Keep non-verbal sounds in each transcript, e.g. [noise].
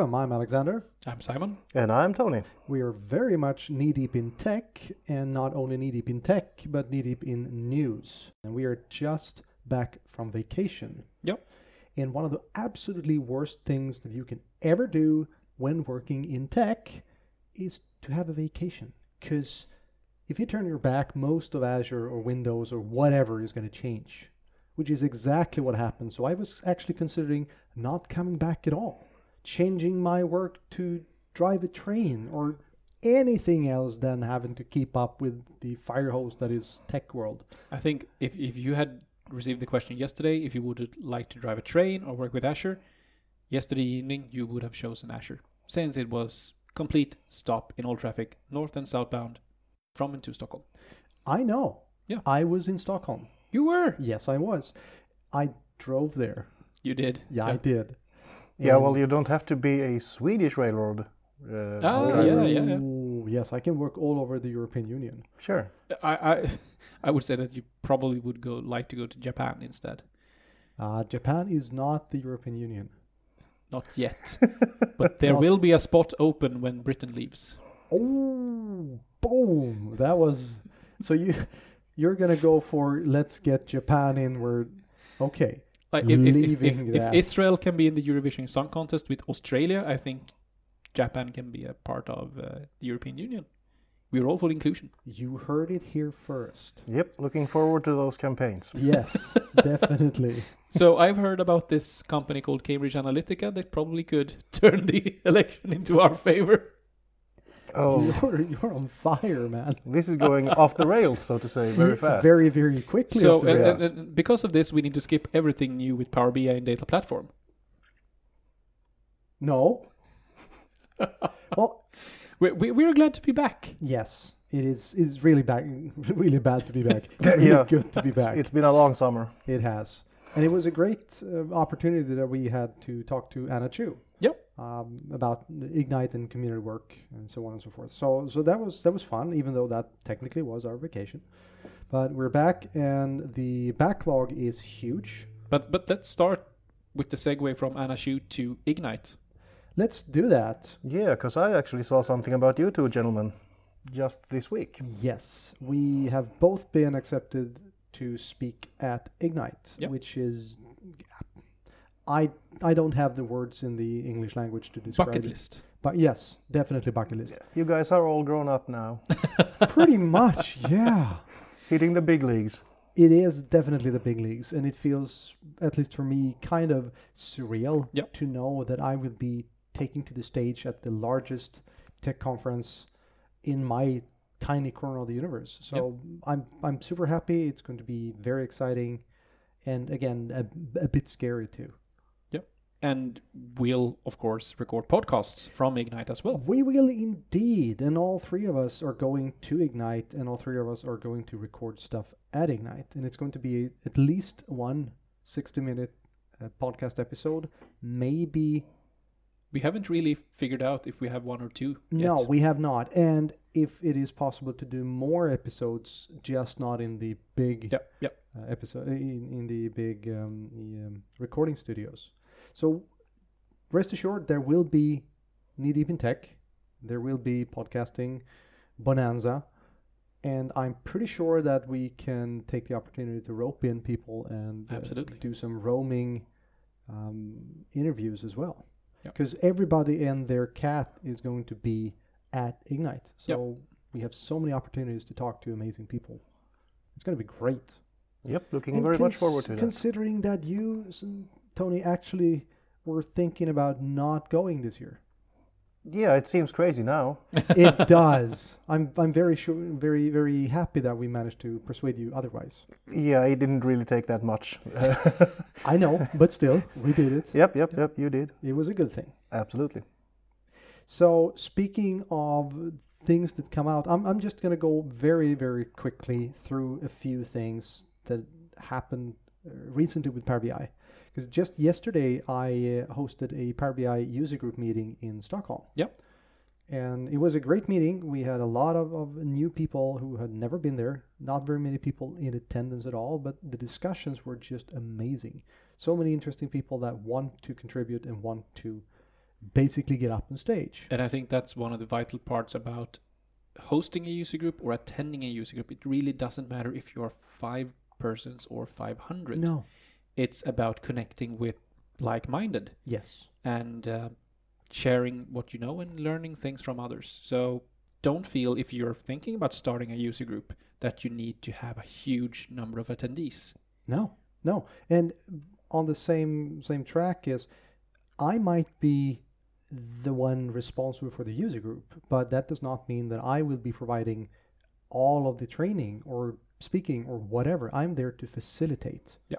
Hello and welcome. I'm Alexander. I'm Simon. And I'm Tony. We are very much knee deep in tech, and not only knee deep in tech, but knee deep in news. And we are just back from vacation. Yep. And one of the absolutely worst things that you can ever do when working in tech is to have a vacation. Because if you turn your back, most of Azure or Windows or whatever is going to change, which is exactly what happened. So I was actually considering not coming back at all, changing my work to drive a train or anything else than having to keep up with the fire hose that is tech world. I think if, if you had received the question yesterday, if you would like to drive a train or work with Azure, yesterday evening you would have chosen Azure, since it was complete stop in all traffic, north and southbound, from and to Stockholm. I know. Yeah. I was in Stockholm. You were. Yes, I was. I drove there. You did. Yeah, I did. Yeah, well, you don't have to be a Swedish railroad. Uh, Ah, driver. yeah, yeah, yeah. Ooh, yes, I can work all over the European Union. Sure. I, I [laughs] I would say that you probably would go like to go to Japan instead. Uh, Japan is not the European Union. Not yet, [laughs] but there Not- will be a spot open when Britain leaves. Oh, boom! That was so you. [laughs] You're gonna go for let's get Japan in. Where okay, Like if, if, if, if, if. Israel can be in the Eurovision Song Contest with Australia, I think Japan can be a part of uh, the European Union. We're all for inclusion. you heard it here first. Yep, looking forward to those campaigns. Yes, [laughs] definitely. So I've heard about this company called Cambridge Analytica that probably could [laughs] turn the election into our favor. Oh, [laughs] You're you're on fire, man. this is going off the rails, so to say, [laughs] very fast. Very very quickly. So off the and, rails. and, and because of this, we need to skip everything new with Power BI and Data Platform. no. [laughs] well, We, we, we're glad to be back. yes, it is. It's really bad. Really bad to be back. Yeah. good to be It's- back. It's been a long summer. It has. And it was a great uh, opportunity that we had to talk to Anna Chu. Yep. Um, about Ignite and community work and so on and so forth. So so that was that was fun, even though that technically was our vacation. But we're back and the backlog is huge. But but let's start with the segue from Anna Chu to Ignite. Let's do that. Yeah, because I actually saw something about you two gentlemen just this week. Yes, we have both been accepted to speak at Ignite, Yep. which is I I don't have the words in the English language to describe Bucket it. list. But yes, definitely bucket list. You guys are all grown up now, [laughs] Pretty much, yeah. hitting the big leagues. It is definitely the big leagues, and it feels, at least for me, kind of surreal Yep. to know that I will be taking to the stage at the largest tech conference in my tiny corner of the universe. So I'm I'm super happy. It's going to be very exciting, and again a, a bit scary too. And we'll, of course, record podcasts from Ignite as well. We will indeed, and all three of us are going to Ignite, and all three of us are going to record stuff at Ignite, and it's going to be at least one 60-minute uh, podcast episode, maybe. We haven't really figured out if we have one or two. No, we have not, and if it is possible to do more episodes, just not in the big Yep, yep. uh, episode in, in the big um, the, um, recording studios. So rest assured, there will be knee deep in tech. There will be podcasting bonanza, and I'm pretty sure that we can take the opportunity to rope in people and uh, Absolutely. do some roaming um, interviews as well. Yep. Because everybody and their cat is going to be at Ignite, so we have so many opportunities to talk to amazing people. It's going to be great. Yep, looking And very much forward to that. Considering that you, s- Tony, actually were thinking about not going this year. Yeah, it seems crazy now. It [laughs] does. I'm I'm very sure, very very happy that we managed to persuade you otherwise. Yeah, it didn't really take that much. [laughs] I know, but still, we did it. yep, yep, yep, you did. It was a good thing. Absolutely. So speaking of things that come out, I'm I'm just gonna go very very quickly through a few things that happened uh, recently with Power BI. Because just yesterday I uh, hosted a Power BI user group meeting in Stockholm. Yep. And it was a great meeting. We had a lot of, of new people who had never been there. Not very many people in attendance at all, but the discussions were just amazing. So many interesting people that want to contribute and want to basically get up on stage. And I think that's one of the vital parts about hosting a user group or attending a user group. It really doesn't matter if you're five persons or 500. No. It's about connecting with like minded Yes. and uh, sharing what you know and learning things from others. So don't feel if you're thinking about starting a user group that you need to have a huge number of attendees. No, no. And on the same same track is I might be the one responsible for the user group, but that does not mean that I will be providing all of the training or speaking or whatever. I'm there to facilitate. Yeah.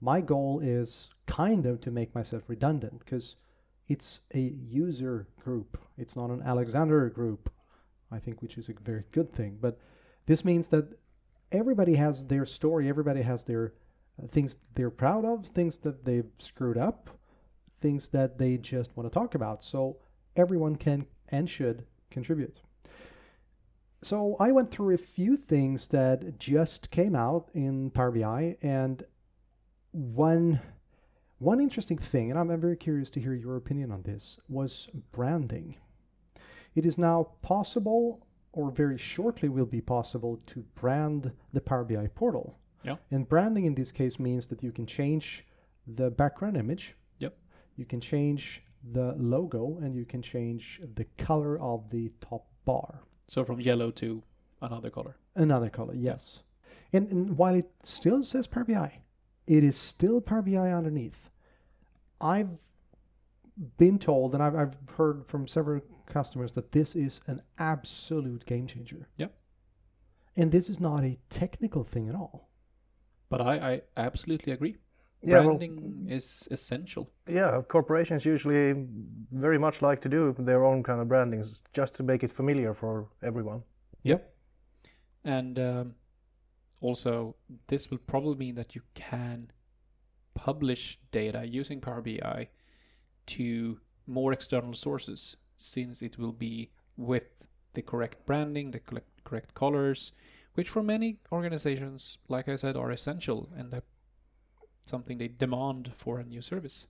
My goal is kind of to make myself redundant because it's a user group. It's not an Alexander group, I think, which is a very good thing. But this means that everybody has their story, everybody has their uh, things they're proud of, things that they've screwed up, things that they just want to talk about. So everyone can and should contribute. So I went through a few things that just came out in Power BI, and one one interesting thing, and I'm, very curious to hear your opinion on this, was branding. It is now possible, or very shortly will be possible, to brand the Power BI portal. Yeah. And branding in this case means that you can change the background image. Yep. You can change the logo and you can change the color of the top bar. So from yellow to another color. Another color, yes. And, and while it still says Power BI, it is still Power BI underneath. I've been told, and I've, I've heard from several customers, that this is an absolute game changer. Yep. And this is not a technical thing at all. But I, I absolutely agree. Yeah, well, Branding is essential. yeah, corporations usually very much like to do their own kind of brandings just to make it familiar for everyone. Yep. And um, also, this will probably mean that you can publish data using Power BI to more external sources, since it will be with the correct branding, the correct colors, which for many organizations, like I said, are essential and that something they demand for a new service.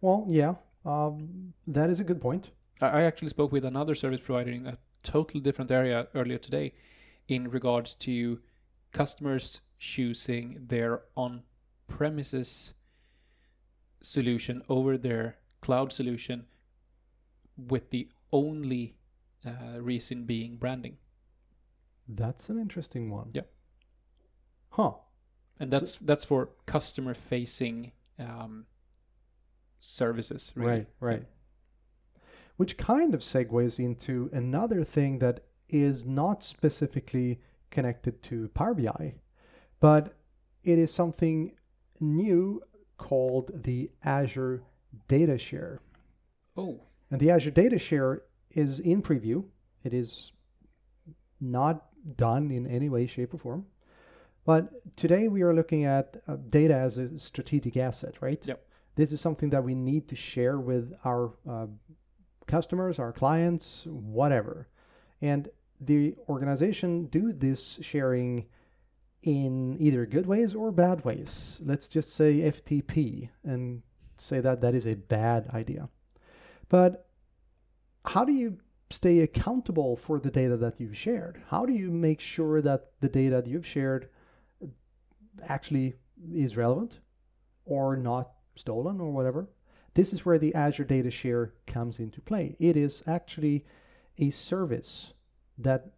Well, yeah, um, that is a good point. I I actually spoke with another service provider in a totally different area earlier today in regards to customers choosing their on premises solution over their cloud solution with the only uh, reason being branding. That's an interesting one. Yeah. Huh. And So- that's that's for customer facing um, services. Really. Right, right. Which kind of segues into another thing that is not specifically connected to Power BI, but it is something new called the Azure Data Share. Oh, And the Azure Data Share is in preview. It is not done in any way, shape, or form. But today we are looking at uh, data as a strategic asset, right? Yep. This is something that we need to share with our uh, customers, our clients, whatever. And the organization do this sharing in either good ways or bad ways. Let's just say FTP and say that that is a bad idea. But how do you stay accountable for the data that you've shared? How do you make sure that the data that you've shared actually is relevant or not stolen or whatever? This is where the Azure Data Share comes into play. It is actually a service that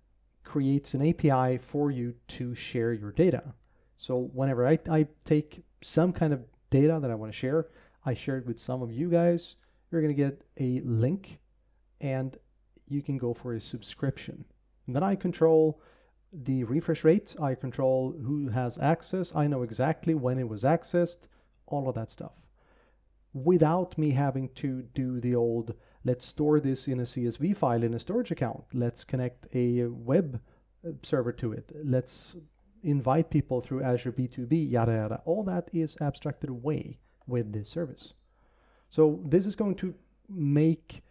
creates an API for you to share your data. So whenever I, I take some kind of data that I want to share, I share it with some of you guys. You're going to get a link and you can go for a subscription. And then I control the refresh rate, I control who has access, I know exactly when it was accessed, all of that stuff. Without me having to do the old let's store this in a CSV file in a storage account, let's connect a web uh, server to it, let's invite people through Azure B2B, yada yada. All that is abstracted away with this service. So this is going to make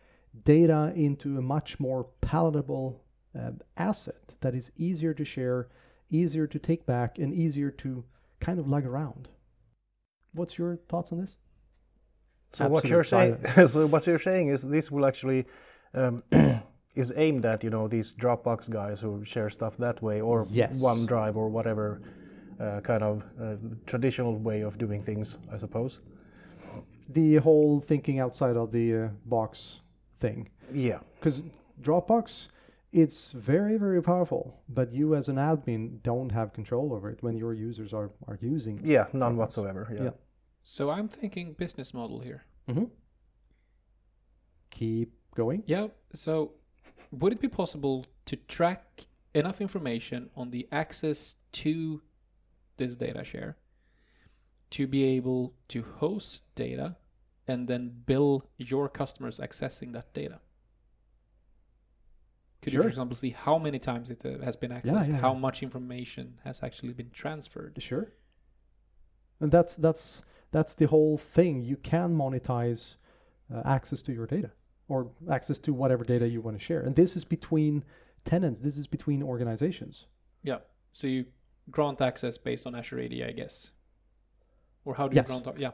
data into a much more palatable uh, asset that is easier to share, easier to take back, and easier to kind of lug around. What's your thoughts on this? So what you're saying, [laughs] so what you're saying is this will actually um, [clears throat] is aimed at you know these Dropbox guys who share stuff that way, or Yes. OneDrive or whatever uh, kind of uh, traditional way of doing things, I suppose. the whole thinking outside of the uh, box thing. Yeah, Because Dropbox, it's very, very powerful, but you as an admin don't have control over it when your users are, are using yeah, none Dropbox. whatsoever. Yeah. Yeah. So I'm thinking business model here. hmm Keep going. Yeah. So would it be possible to track enough information on the access to this data share to be able to host data and then bill your customers accessing that data? Could you, for example, see how many times it uh, has been accessed, yeah, how yeah. much information has actually been transferred? Sure. And that's that's that's the whole thing. You can monetize uh, access to your data or access to whatever data you want to share. And this is between tenants. This is between organizations. Yeah. So you grant access based on Azure AD, I guess. Or how do Yes. you grant? Yeah.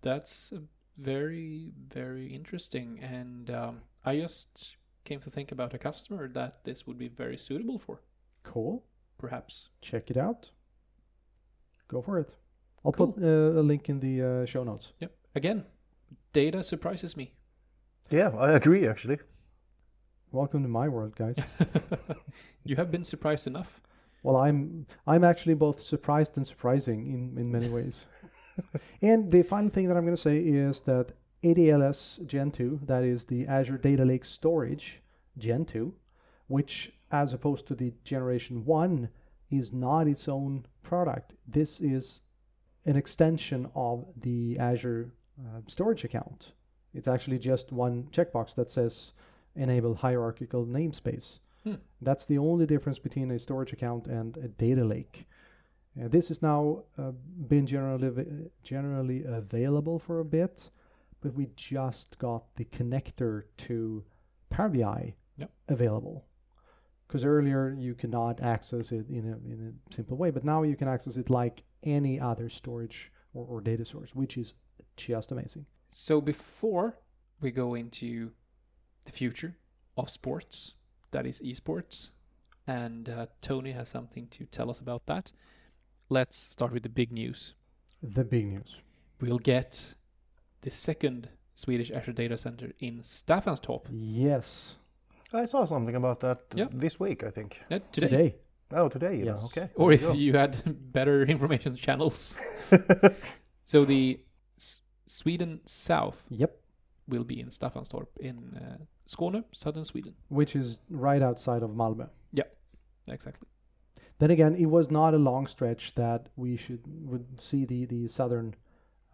That's very very interesting, and um, I just came to think about a customer that this would be very suitable for, Cool. perhaps. Check it out. Go for it. I'll Cool. put uh, a link in the uh, show notes. Yep. Again, data surprises me. yeah, I agree actually. Welcome to my world, guys. [laughs] you have been surprised enough. Well, I'm I'm actually both surprised and surprising in, in many ways. [laughs] and the final thing that I'm going to say is that ADLS Gen 2, that is the Azure Data Lake Storage Gen 2, which as opposed to the Generation 1 is not its own product. This is an extension of the Azure uh, storage account. It's actually just one checkbox that says enable hierarchical namespace. Hmm. That's the only difference between a storage account and a data lake. Uh, this has now uh, been generally av- generally available for a bit, but we just got the connector to Power BI Yep. available. Because earlier you could not access it in a, in a simple way, but now you can access it like any other storage or, or data source, which is just amazing. So before we go into the future of sports, that is esports, and uh, Tony has something to tell us about that. Let's start with the big news. The big news. We'll get the second Swedish Azure data center in Staffanstorp Yes, I saw something about that Yeah. this week, I think. uh, today. today. Oh, today, even. Yes. Okay. Or if go. you had [laughs] better [laughs] information channels. [laughs] so the S- Sweden South Yep. will be in Staffanstorp in uh, Skåne, southern Sweden. Which is right outside of Malmö. Yeah, exactly. Then again, it was not a long stretch that we should would see the the southern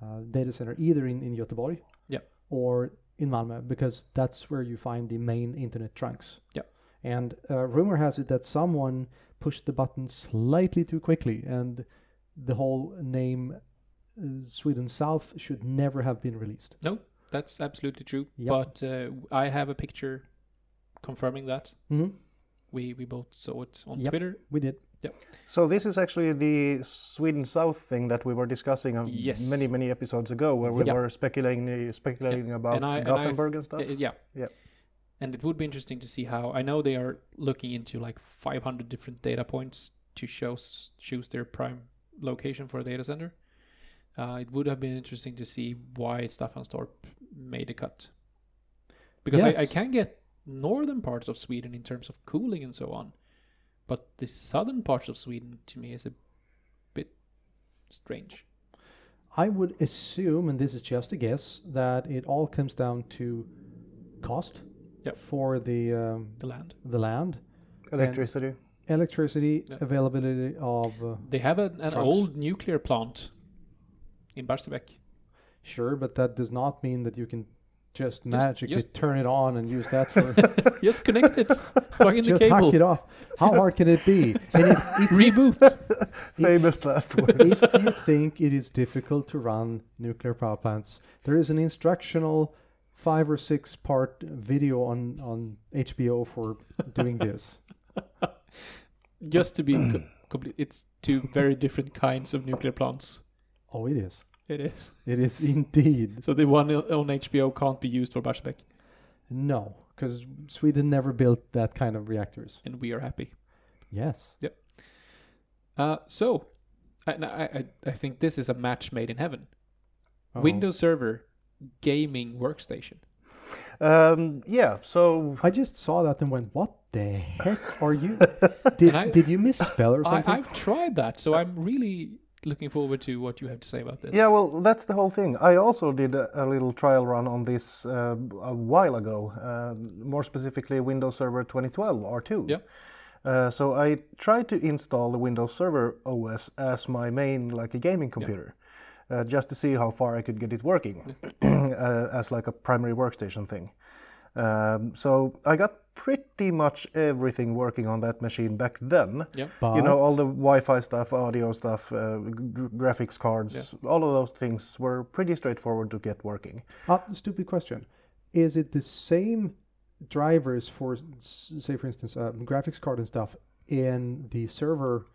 uh, data center either in in Göteborg, Yeah. or in Malmö because that's where you find the main internet trunks. Yeah. And uh, rumor has it that someone pushed the button slightly too quickly, and the whole name uh, Sweden South should never have been released. No, that's absolutely true. Yep. But uh, I have a picture confirming that. hmm We we both saw it on Yep. Twitter. We did. Yeah. So this is actually the Sweden South thing that we were discussing um, Yes. many many episodes ago, where we Yeah. were speculating speculating about And I- and Gothenburg and, stuff. Uh, yeah. Yeah. And it would be interesting to see how I know they are looking into like 500 different data points to show choose their prime location for a data center. Uh, it would have been interesting to see why Staffanstorp made a cut. Because I, I can get northern parts of Sweden in terms of cooling and so on, but the southern parts of Sweden to me is a bit strange. I would assume, and this is just a guess, that it all comes down to cost Yep. for the um, The land. the land, Electricity. electricity, Yeah. availability of uh, They have a, an old nuclear plant in Barsebäck. sure, but that does not mean that you can just Just- magically just- turn it on and use that for [laughs] Just connect it. [laughs] Plug in the just hack it off. How hard can it be? [laughs] And if, if, Reboot. Famous last words. if you think it is difficult to run nuclear power plants, there is an instructional five or six part video on on HBO for doing [laughs] this. Just to be co- complete, it's two very different kinds of nuclear plants. Oh, it is. It is. It is indeed. So the one on HBO can't be used for Barsebäck, No, because Sweden never built that kind of reactors. and we are happy. Yes. Uh, so, I, I, I- I think this is a match made in heaven. Uh-oh. Windows Server gaming workstation. Um, yeah, so I just saw that and went, "What the heck are you? [laughs] Did, I- did you misspell or [laughs] something?" I've tried that, so I'm really looking forward to what you have to say about this. yeah, well, that's the whole thing. I also did a, a little trial run on this uh, a while ago, uh, more specifically Windows Server 2012 R2. Yeah. Uh, so I tried to install the Windows Server OS as my main like a gaming computer, uh, just to see how far I could get it working [clears throat] uh, as like a primary workstation thing. Um, so I got pretty much everything working on that machine back then. but You know, all the Wi-Fi stuff, audio stuff, uh, g- graphics cards, all of those things were pretty straightforward to get working. Ah, stupid question. Is it the same drivers for, say, for instance, uh, graphics card and stuff in the server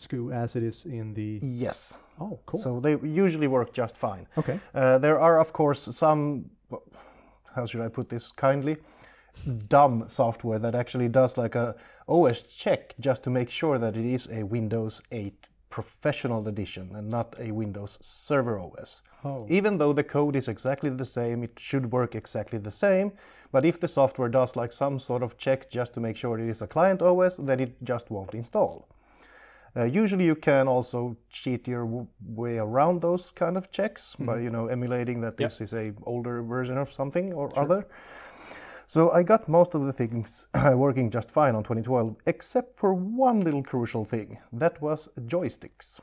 SKU as it is in the? Yes. Oh, cool. So they usually work just fine. okay. Uh, there are, of course, some, how should I put this kindly, dumb software that actually does like a OS check just to make sure that it is a Windows 8 professional edition and not a Windows Server OS. Oh, Even though the code is exactly the same, it should work exactly the same. But if the software does like some sort of check just to make sure it is a client OS, then it just won't install. Uh, usually, you can also cheat your w- way around those kind of checks by you know emulating that Yeah. this is a older version of something or other. So I got most of the things [clears throat] working just fine on 2012, except for one little crucial thing. That was joysticks.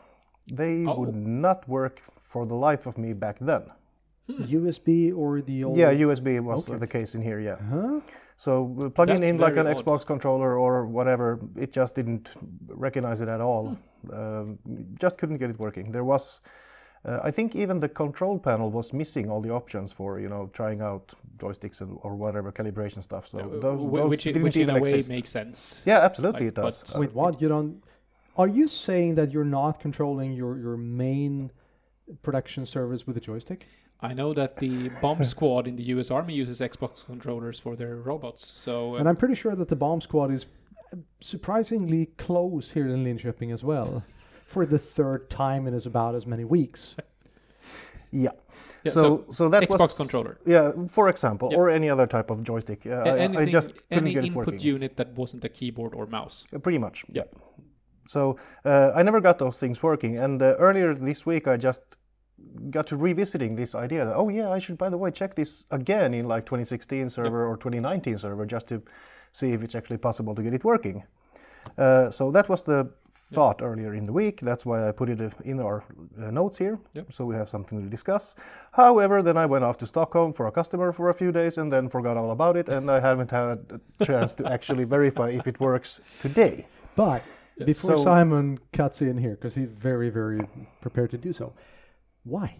They Oh. would not work for the life of me back then. USB or the old? Yeah, USB was Okay. the case in here. Yeah. Huh? So plugging That's in like an odd. Xbox controller or whatever, it just didn't recognize it at all. Um, just couldn't get it working. There was, uh, I think, even the control panel was missing all the options for you know trying out joysticks and, or whatever calibration stuff. So Uh, those, wh- those which, didn't which in even a way exist. makes sense. yeah, absolutely, like, it does. but- Uh, Wait, what? You don't? Are you saying that you're not controlling your your main production service with a joystick? I know that the bomb [laughs] squad in the U.S. Army uses Xbox controllers for their robots. So uh, And I'm pretty sure that the bomb squad is surprisingly close here in Linköping as well, [laughs] for the third time in as about as many weeks. [laughs] yeah. yeah, so, so that Xbox was controller. Yeah, for example, Yeah. or any other type of joystick. Uh, A- I, I anything- just couldn't any get it input working. unit that wasn't a keyboard or mouse. Uh, Pretty much. Yeah. So uh, I never got those things working, and uh, earlier this week I just got to revisiting this idea. That, oh yeah, I should by the way check this again in like 2016 server or 2019 server just to see if it's actually possible to get it working. Uh, so that was the thought earlier in the week. That's why I put it uh, in our uh, notes here, Yep. so we have something to discuss. However, then I went off to Stockholm for a customer for a few days and then forgot all about it, and I haven't had a chance to [laughs] actually verify if it works today. But before so- Simon cuts in here, because he's very, very prepared to do so, why?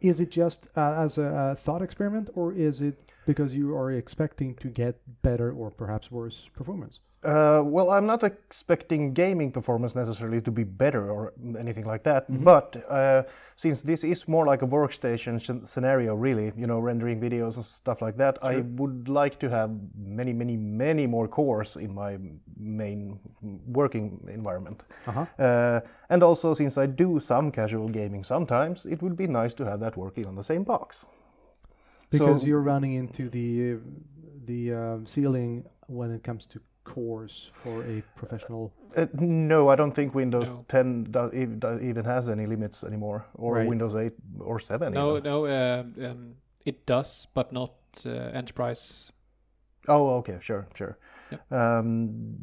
Is it just uh, as a, a thought experiment, or is it because you are expecting to get better or perhaps worse performance? Uh, well, I'm not expecting gaming performance necessarily to be better or anything like that. But uh, since this is more like a workstation scenario, really, you know, rendering videos and stuff like that, I would like to have many, many, many more cores in my main working environment. Uh-huh. Uh, and also, since I do some casual gaming sometimes, it would be nice to have that working on the same box. Because So- you're running into the uh, the uh, ceiling when it comes to cores for a professional. Uh, no, I don't think Windows No. 10 do, ev- even has any limits anymore, or Right. Windows 8 or 7. No, even. no, um, um, it does, but not uh, enterprise. Oh, okay, sure, sure. Um,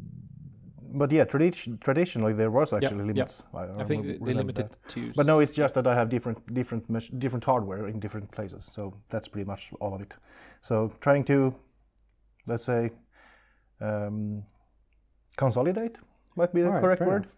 but yeah, tradi- traditionally there was actually yeah. limits. I, I remember- think they limited that. to. But no, it's just that I have different, different, different hardware in different places. So that's pretty much all of it. So trying to, let's say, um, consolidate might be the right, correct word. enough.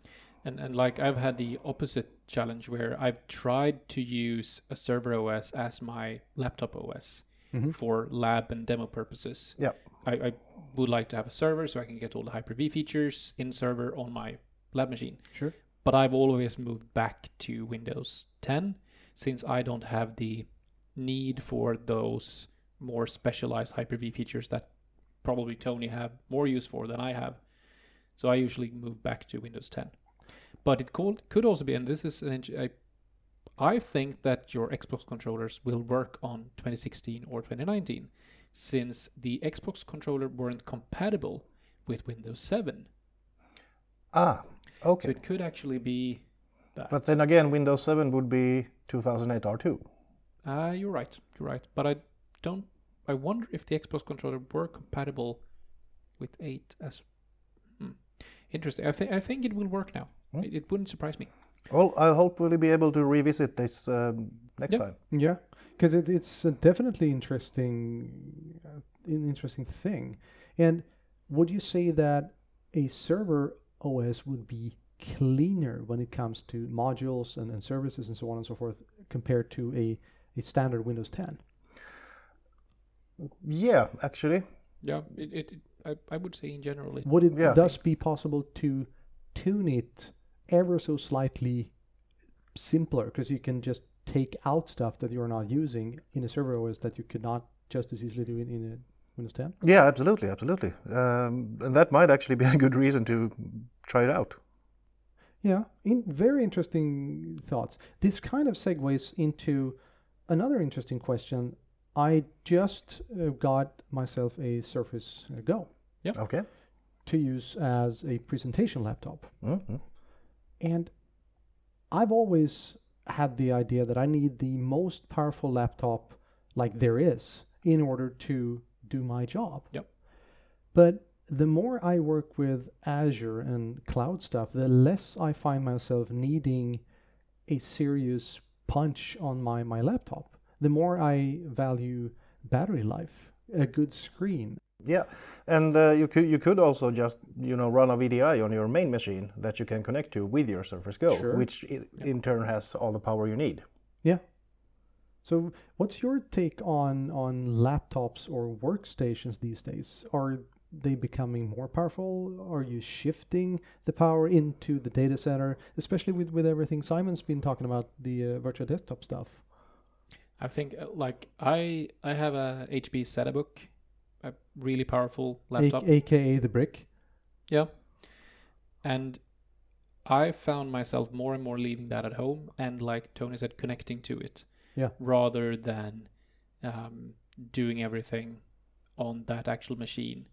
And and like I've had the opposite challenge where I've tried to use a server OS as my laptop OS Mhm. for lab and demo purposes. Yeah. I, I would like to have a server so I can get all the Hyper-V features in server on my lab machine. Sure. But I've always moved back to Windows 10 since I don't have the need for those more specialized Hyper-V features that probably Tony have more use for than I have. So I usually move back to Windows 10. But it could, could also be, and this is an, I, I think that your Xbox controllers will work on 2016 or 2019, since the Xbox controller weren't compatible with Windows 7. Ah, okay. So it could actually be that. but then again, Windows 7 would be 2008 R2. Uh, you're right. You're right. But I don't. I wonder if the Xbox controller were compatible with 8 as. Hmm. Interesting. I think I think it will work now. Hmm. It, it wouldn't surprise me. Well, I hope we'll hopefully be able to revisit this um, next Yeah. time. Yeah, because it, it's a definitely interesting, uh, an interesting thing. And would you say that a server OS would be cleaner when it comes to modules and, and services and so on and so forth compared to a, a standard Windows 10? Yeah, actually. Yeah. It. it, it I, I would say in general. It, Would it Yeah. thus be possible to tune it ever so slightly simpler? Because you can just take out stuff that you're not using in a server OS that you could not just as easily do in, in a Windows 10? Yeah, absolutely, absolutely. Um, and that might actually be [laughs] a good reason to try it out. Yeah, in, very interesting thoughts. This kind of segues into another interesting question. I just uh, got myself a Surface Go Okay. to use as a presentation laptop. Mm-hmm. And I've always had the idea that I need the most powerful laptop like there is in order to do my job. Yep. But the more I work with Azure and cloud stuff, the less I find myself needing a serious punch on my, my laptop. The more I value battery life, a good screen. Yeah, and uh, you could you could also just you know run a VDI on your main machine that you can connect to with your Surface Go, Sure. which i- in turn has all the power you need. Yeah. So, what's your take on on laptops or workstations these days? Are they becoming more powerful? Are you shifting the power into the data center, especially with with everything Simon's been talking about the uh, virtual desktop stuff? I think uh, like I I have a HP ZBook, a really powerful laptop. A- AKA the brick. Yeah. And I found myself more and more leaving that at home and, like Tony said, connecting to it. Yeah. Rather than um, doing everything on that actual machine.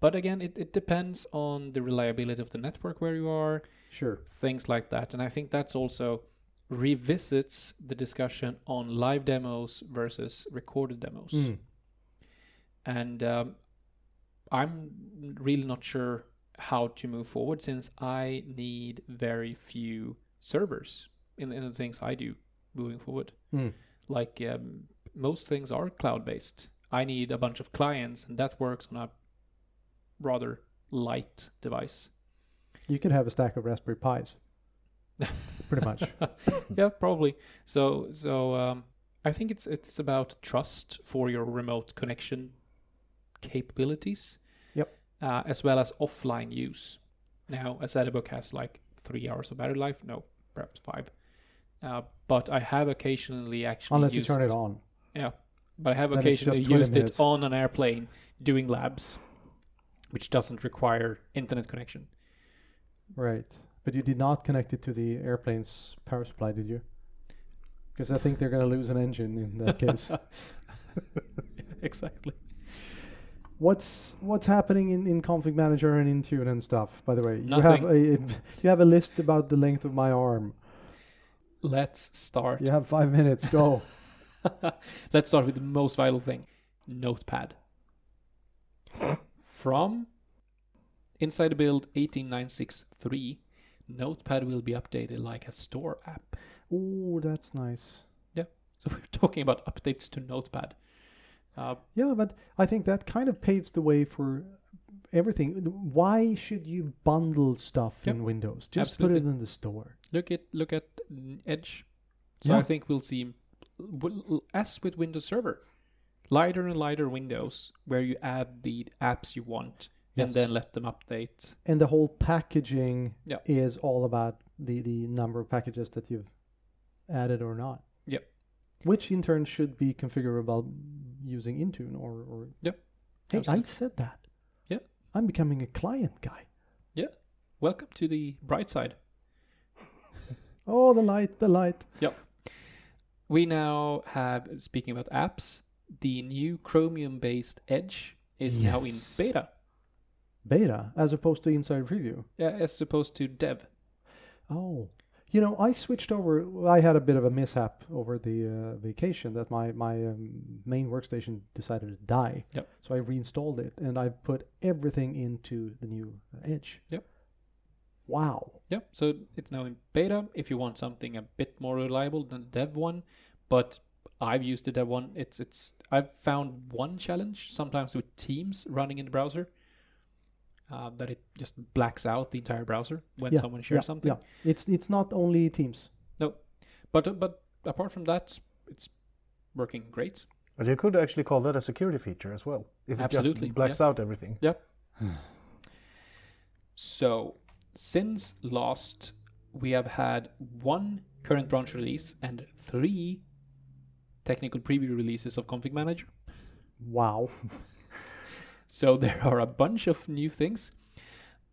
But again, it, it depends on the reliability of the network where you are, Sure. things like that. And I think that's also revisits the discussion on live demos versus recorded demos Mm. And um, I'm really not sure how to move forward since I need very few servers in, in the things I do moving forward. Mm. Like um, most things are cloud based. I need a bunch of clients, and that works on a rather light device. You could have a stack of Raspberry Pis, pretty much. [laughs] yeah, probably. So so um, I think it's it's about trust for your remote connection capabilities. Yep. Uh, as well as offline use. Now, a ZBook has like three hours of battery life. No, perhaps five. Uh, but I have occasionally actually Unless you turn it on. Yeah, but I have Then occasionally used minutes. it on an airplane doing labs, which doesn't require internet connection. Right. But you did not connect it to the airplane's power supply, did you? Because I think they're going to lose an engine in that case. [laughs] exactly. What's what's happening in, in config manager and Intune and stuff? By the way, you have Nothing. a [laughs] you have a list about the length of my arm. Let's start. You have five minutes. Go. [laughs] Let's start with the most vital thing Notepad. From Inside the Build 18963, Notepad will be updated like a store app. Oh, that's nice. Yeah. So [laughs] we're talking about updates to Notepad. Uh, Yeah, but I think that kind of paves the way for everything. Why should you bundle stuff in Windows? Just put it in the store. look at look at Edge. So Yeah. I think we'll see, as with Windows Server, lighter and lighter windows where you add the apps you want Yes. and then let them update. And the whole packaging Yeah. is all about the the number of packages that you've added or not. Yeah. which in turn should be configurable using Intune or, or Yep, Hey, absolutely. I said that. Yeah. I'm becoming a client guy. Yeah. Welcome to the bright side. [laughs] Oh, the light, the light. Yep. We now have, speaking about apps, the new Chromium based Edge is now in beta, Beta, as opposed to inside preview. uh, as opposed to dev. Oh, you know, I switched over. I had a bit of a mishap over the uh, vacation that my my um, main workstation decided to die. Yep. So I reinstalled it and I put everything into the new uh, Edge. Yep. Wow. Yep, so it's now in beta if you want something a bit more reliable than the dev one. But I've used the dev one. It's it's I've found one challenge sometimes with Teams running in the browser. Uh, that it just blacks out the entire browser when Yeah, someone shares yeah, something. Yeah. It's it's not only Teams. No, but uh, but apart from that, it's working great. But you could actually call that a security feature as well. If it Absolutely, just blacks out everything. Yep. [sighs] So, since last, we have had one current branch release and three technical preview releases of Config Manager. Wow. [laughs] So [laughs] there are a bunch of new things.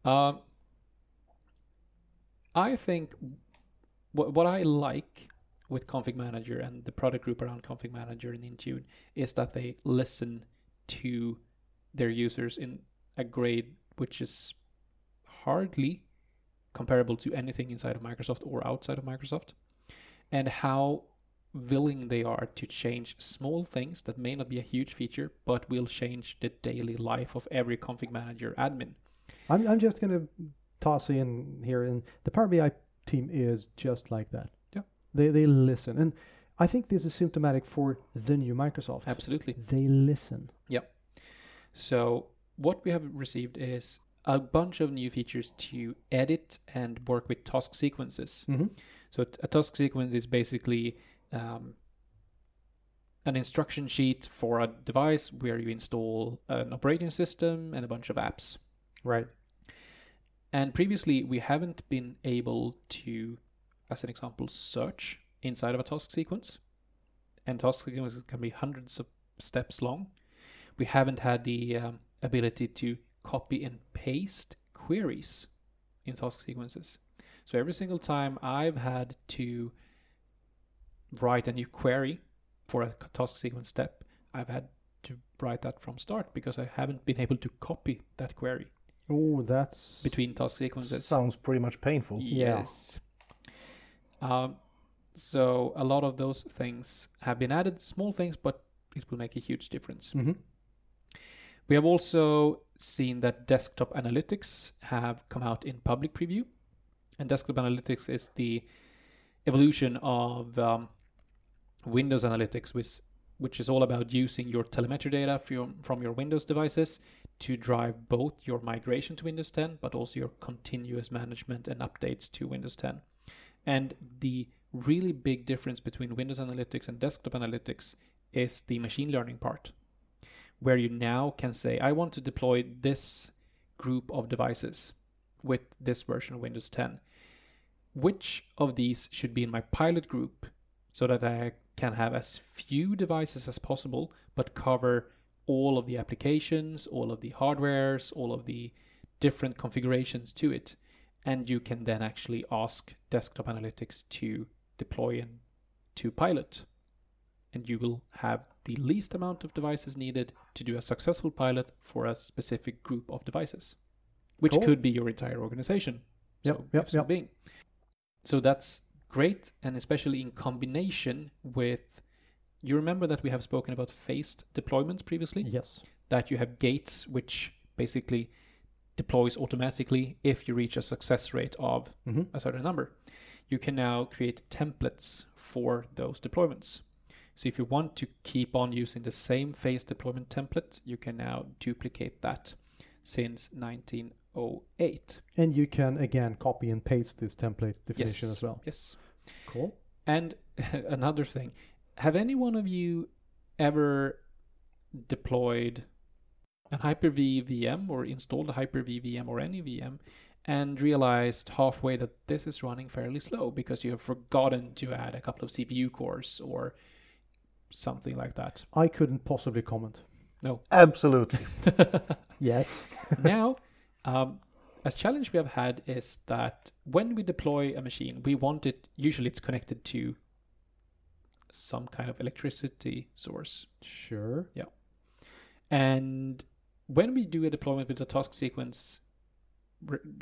Um, I think what what I like with Config Manager and the product group around Config Manager and Intune is that they listen to their users in a grade which is hardly comparable to anything inside of Microsoft or outside of Microsoft, and how willing they are to change small things that may not be a huge feature but will change the daily life of every config manager admin. I'm I'm just gonna toss in here, and the Power BI team is just like that. Yeah. They they listen, and I think this is symptomatic for the new Microsoft. Absolutely. They listen. Yeah. So what we have received is a bunch of new features to edit and work with task sequences. Mm-hmm. So a task sequence is basically um, an instruction sheet for a device where you install an operating system and a bunch of apps. Right. And previously, we haven't been able to, as an example, search inside of a task sequence. And task sequences can be hundreds of steps long. We haven't had the um, ability to copy and paste queries in task sequences. So every single time I've had to write a new query for a task sequence step, I've had to write that from start because I haven't been able to copy that query Oh, that's between task sequences. Sounds pretty much painful. Yeah. Yes. Um, so a lot of those things have been added, small things, but it will make a huge difference. hmm We have also seen that desktop analytics have come out in public preview, and desktop analytics is the evolution of um, Windows Analytics, which which is all about using your telemetry data from, from your Windows devices to drive both your migration to Windows 10, but also your continuous management and updates to Windows 10. And the really big difference between Windows Analytics and Desktop Analytics is the machine learning part, where you now can say, I want to deploy this group of devices with this version of Windows 10. Which of these should be in my pilot group so that I can have as few devices as possible, but cover all of the applications, all of the hardwares, all of the different configurations to it. And you can then actually ask Desktop Analytics to deploy and to pilot. And you will have the least amount of devices needed to do a successful pilot for a specific group of devices, which Cool. could be your entire organization. Yep, so, yep, if yep. being. So that's great, and especially in combination with. You remember that we have spoken about phased deployments previously? Yes. That you have gates which basically deploys automatically if you reach a success rate of hmm a certain number. You can now create templates for those deployments. So if you want to keep on using the same phase deployment template, you can now duplicate that since 1908. And you can again copy and paste this template definition Yes. as well. Yes. Cool. And [laughs] another thing, have any one of you ever deployed an Hyper-V VM or installed a Hyper-V VM or any VM and realized halfway that this is running fairly slow because you have forgotten to add a couple of CPU cores or something like that. I couldn't possibly comment. No. Absolutely. [laughs] Yes. now, um, a challenge we have had is that when we deploy a machine, we want it, usually it's connected to some kind of electricity source. Sure. Yeah. And when we do a deployment with a task sequence,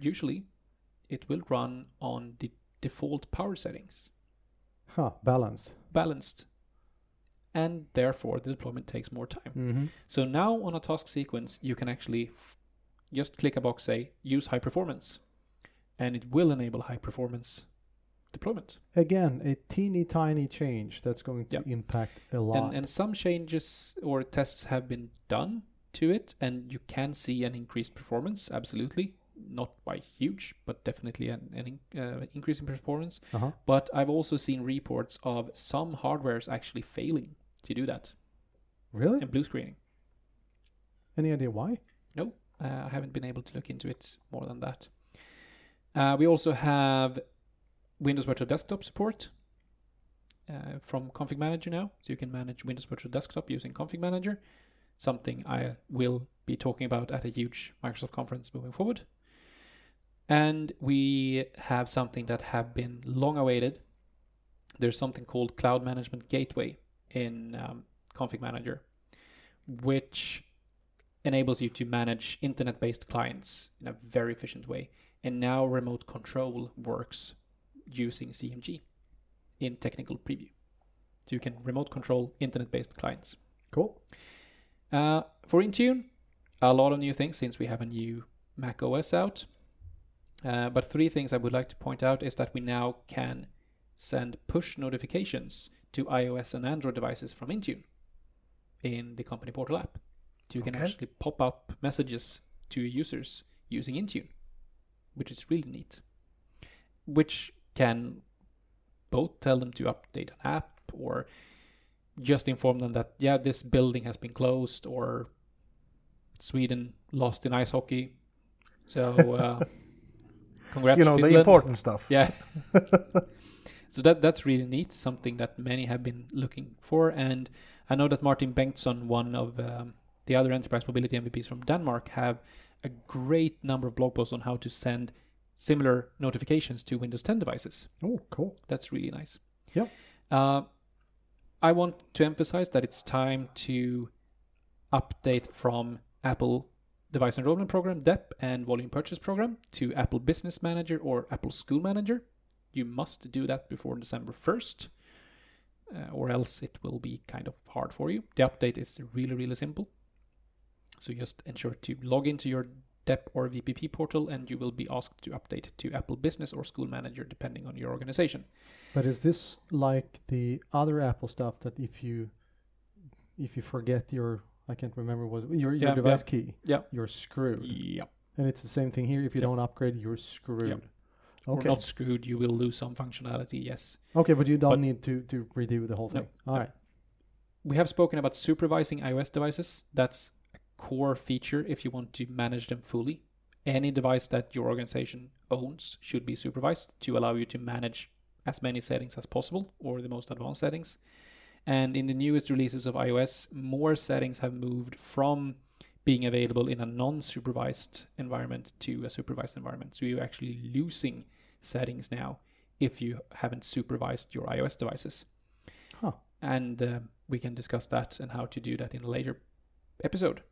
usually it will run on the default power settings, Huh. Balanced. balanced. And therefore, the deployment takes more time. Mm-hmm. So now on a task sequence, you can actually just click a box, say use high performance, and it will enable high performance deployment. Again, a teeny tiny change that's going to Yeah. impact a lot. And, and some changes or tests have been done to it, and you can see an increased performance, absolutely. Not by huge, but definitely an, an in, uh, increase in performance. uh-huh. But I've also seen reports of some hardwares actually failing to do that Really? and blue screening. Any idea why? No, I haven't been able to look into it more than that. Uh, we also have Windows Virtual Desktop support uh, from Config Manager now, so you can manage Windows Virtual Desktop using Config Manager. Something I will be talking about at a huge Microsoft conference moving forward. And we have something that have been long awaited. There's something called Cloud Management Gateway in um, Config Manager, which enables you to manage internet based clients in a very efficient way. And now remote control works using CMG in technical preview. So you can remote control internet based clients. Cool. Uh, for Intune, a lot of new things since we have a new Mac OS out. Uh, but three things I would like to point out is that we now can send push notifications to iOS and Android devices from Intune in the company portal app. So you can Okay. actually pop up messages to your users using Intune, which is really neat. Which can both tell them to update an app or just inform them that yeah this building has been closed or Sweden lost in ice hockey. So uh, [laughs] congrats, you know, the important stuff. Yeah. [laughs] so that that's really neat. Something that many have been looking for, and I know that Martin Bengtsson, one of um, the other enterprise mobility MVPs from Denmark, have a great number of blog posts on how to send similar notifications to Windows 10 devices. Oh, cool. That's really nice. Yep. Uh, I want to emphasize that it's time to update from Apple Device Enrollment Program, DEP, and Volume Purchase Program to Apple Business Manager or Apple School Manager. You must do that before December 1st, uh, or else it will be kind of hard for you. The update is really, really simple. So just ensure to log into your DEP or VPP portal, and you will be asked to update to Apple Business or School Manager depending on your organization. But is this like the other Apple stuff that if you if you forget your I can't remember was your your Yeah, device key, Yeah. you're screwed. Yeah. And it's the same thing here. If you Yeah. don't upgrade, you're screwed. Or Okay. not screwed, you will lose some functionality, yes. Okay, but you don't But- need to to redo the whole No, thing. All no. right. We have spoken about supervising iOS devices. That's core feature if you want to manage them fully. Any device that your organization owns should be supervised to allow you to manage as many settings as possible or the most advanced settings. And in the newest releases of iOS, more settings have moved from being available in a non supervised environment to a supervised environment. So you're actually losing settings now if you haven't supervised your iOS devices. Huh. And uh, we can discuss that and how to do that in a later episode.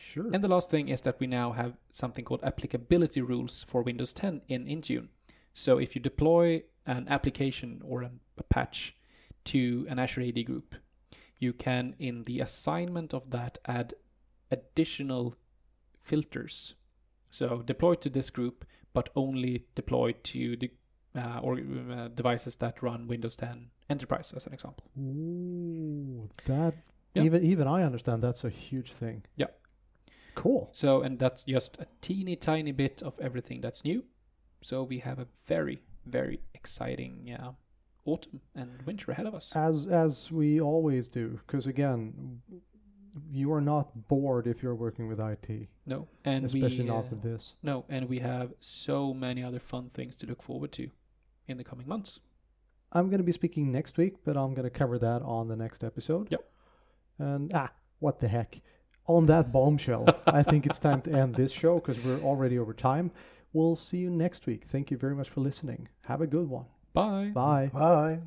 Sure. And the last thing is that we now have something called applicability rules for Windows 10 in Intune. So if you deploy an application or an, a patch to an Azure AD group, you can, in the assignment of that, add additional filters. So deploy to this group, but only deploy to the uh, or uh, devices that run Windows 10 Enterprise, as an example. Ooh, that Yeah. even even I understand that's a huge thing. Yeah. Cool. So, and that's just a teeny tiny bit of everything that's new. So we have a very, very exciting uh, autumn and winter ahead of us. As as we always do, because again, you are not bored if you're working with IT, no, and especially we, not uh, with this. no, and we have so many other fun things to look forward to in the coming months. I'm going to be speaking next week, but I'm going to cover that on the next episode. Yep. And ah, what the heck. On that bombshell, I think it's time to end this show because we're already over time. We'll see you next week. Thank you very much for listening. Have a good one. Bye. Bye. Bye.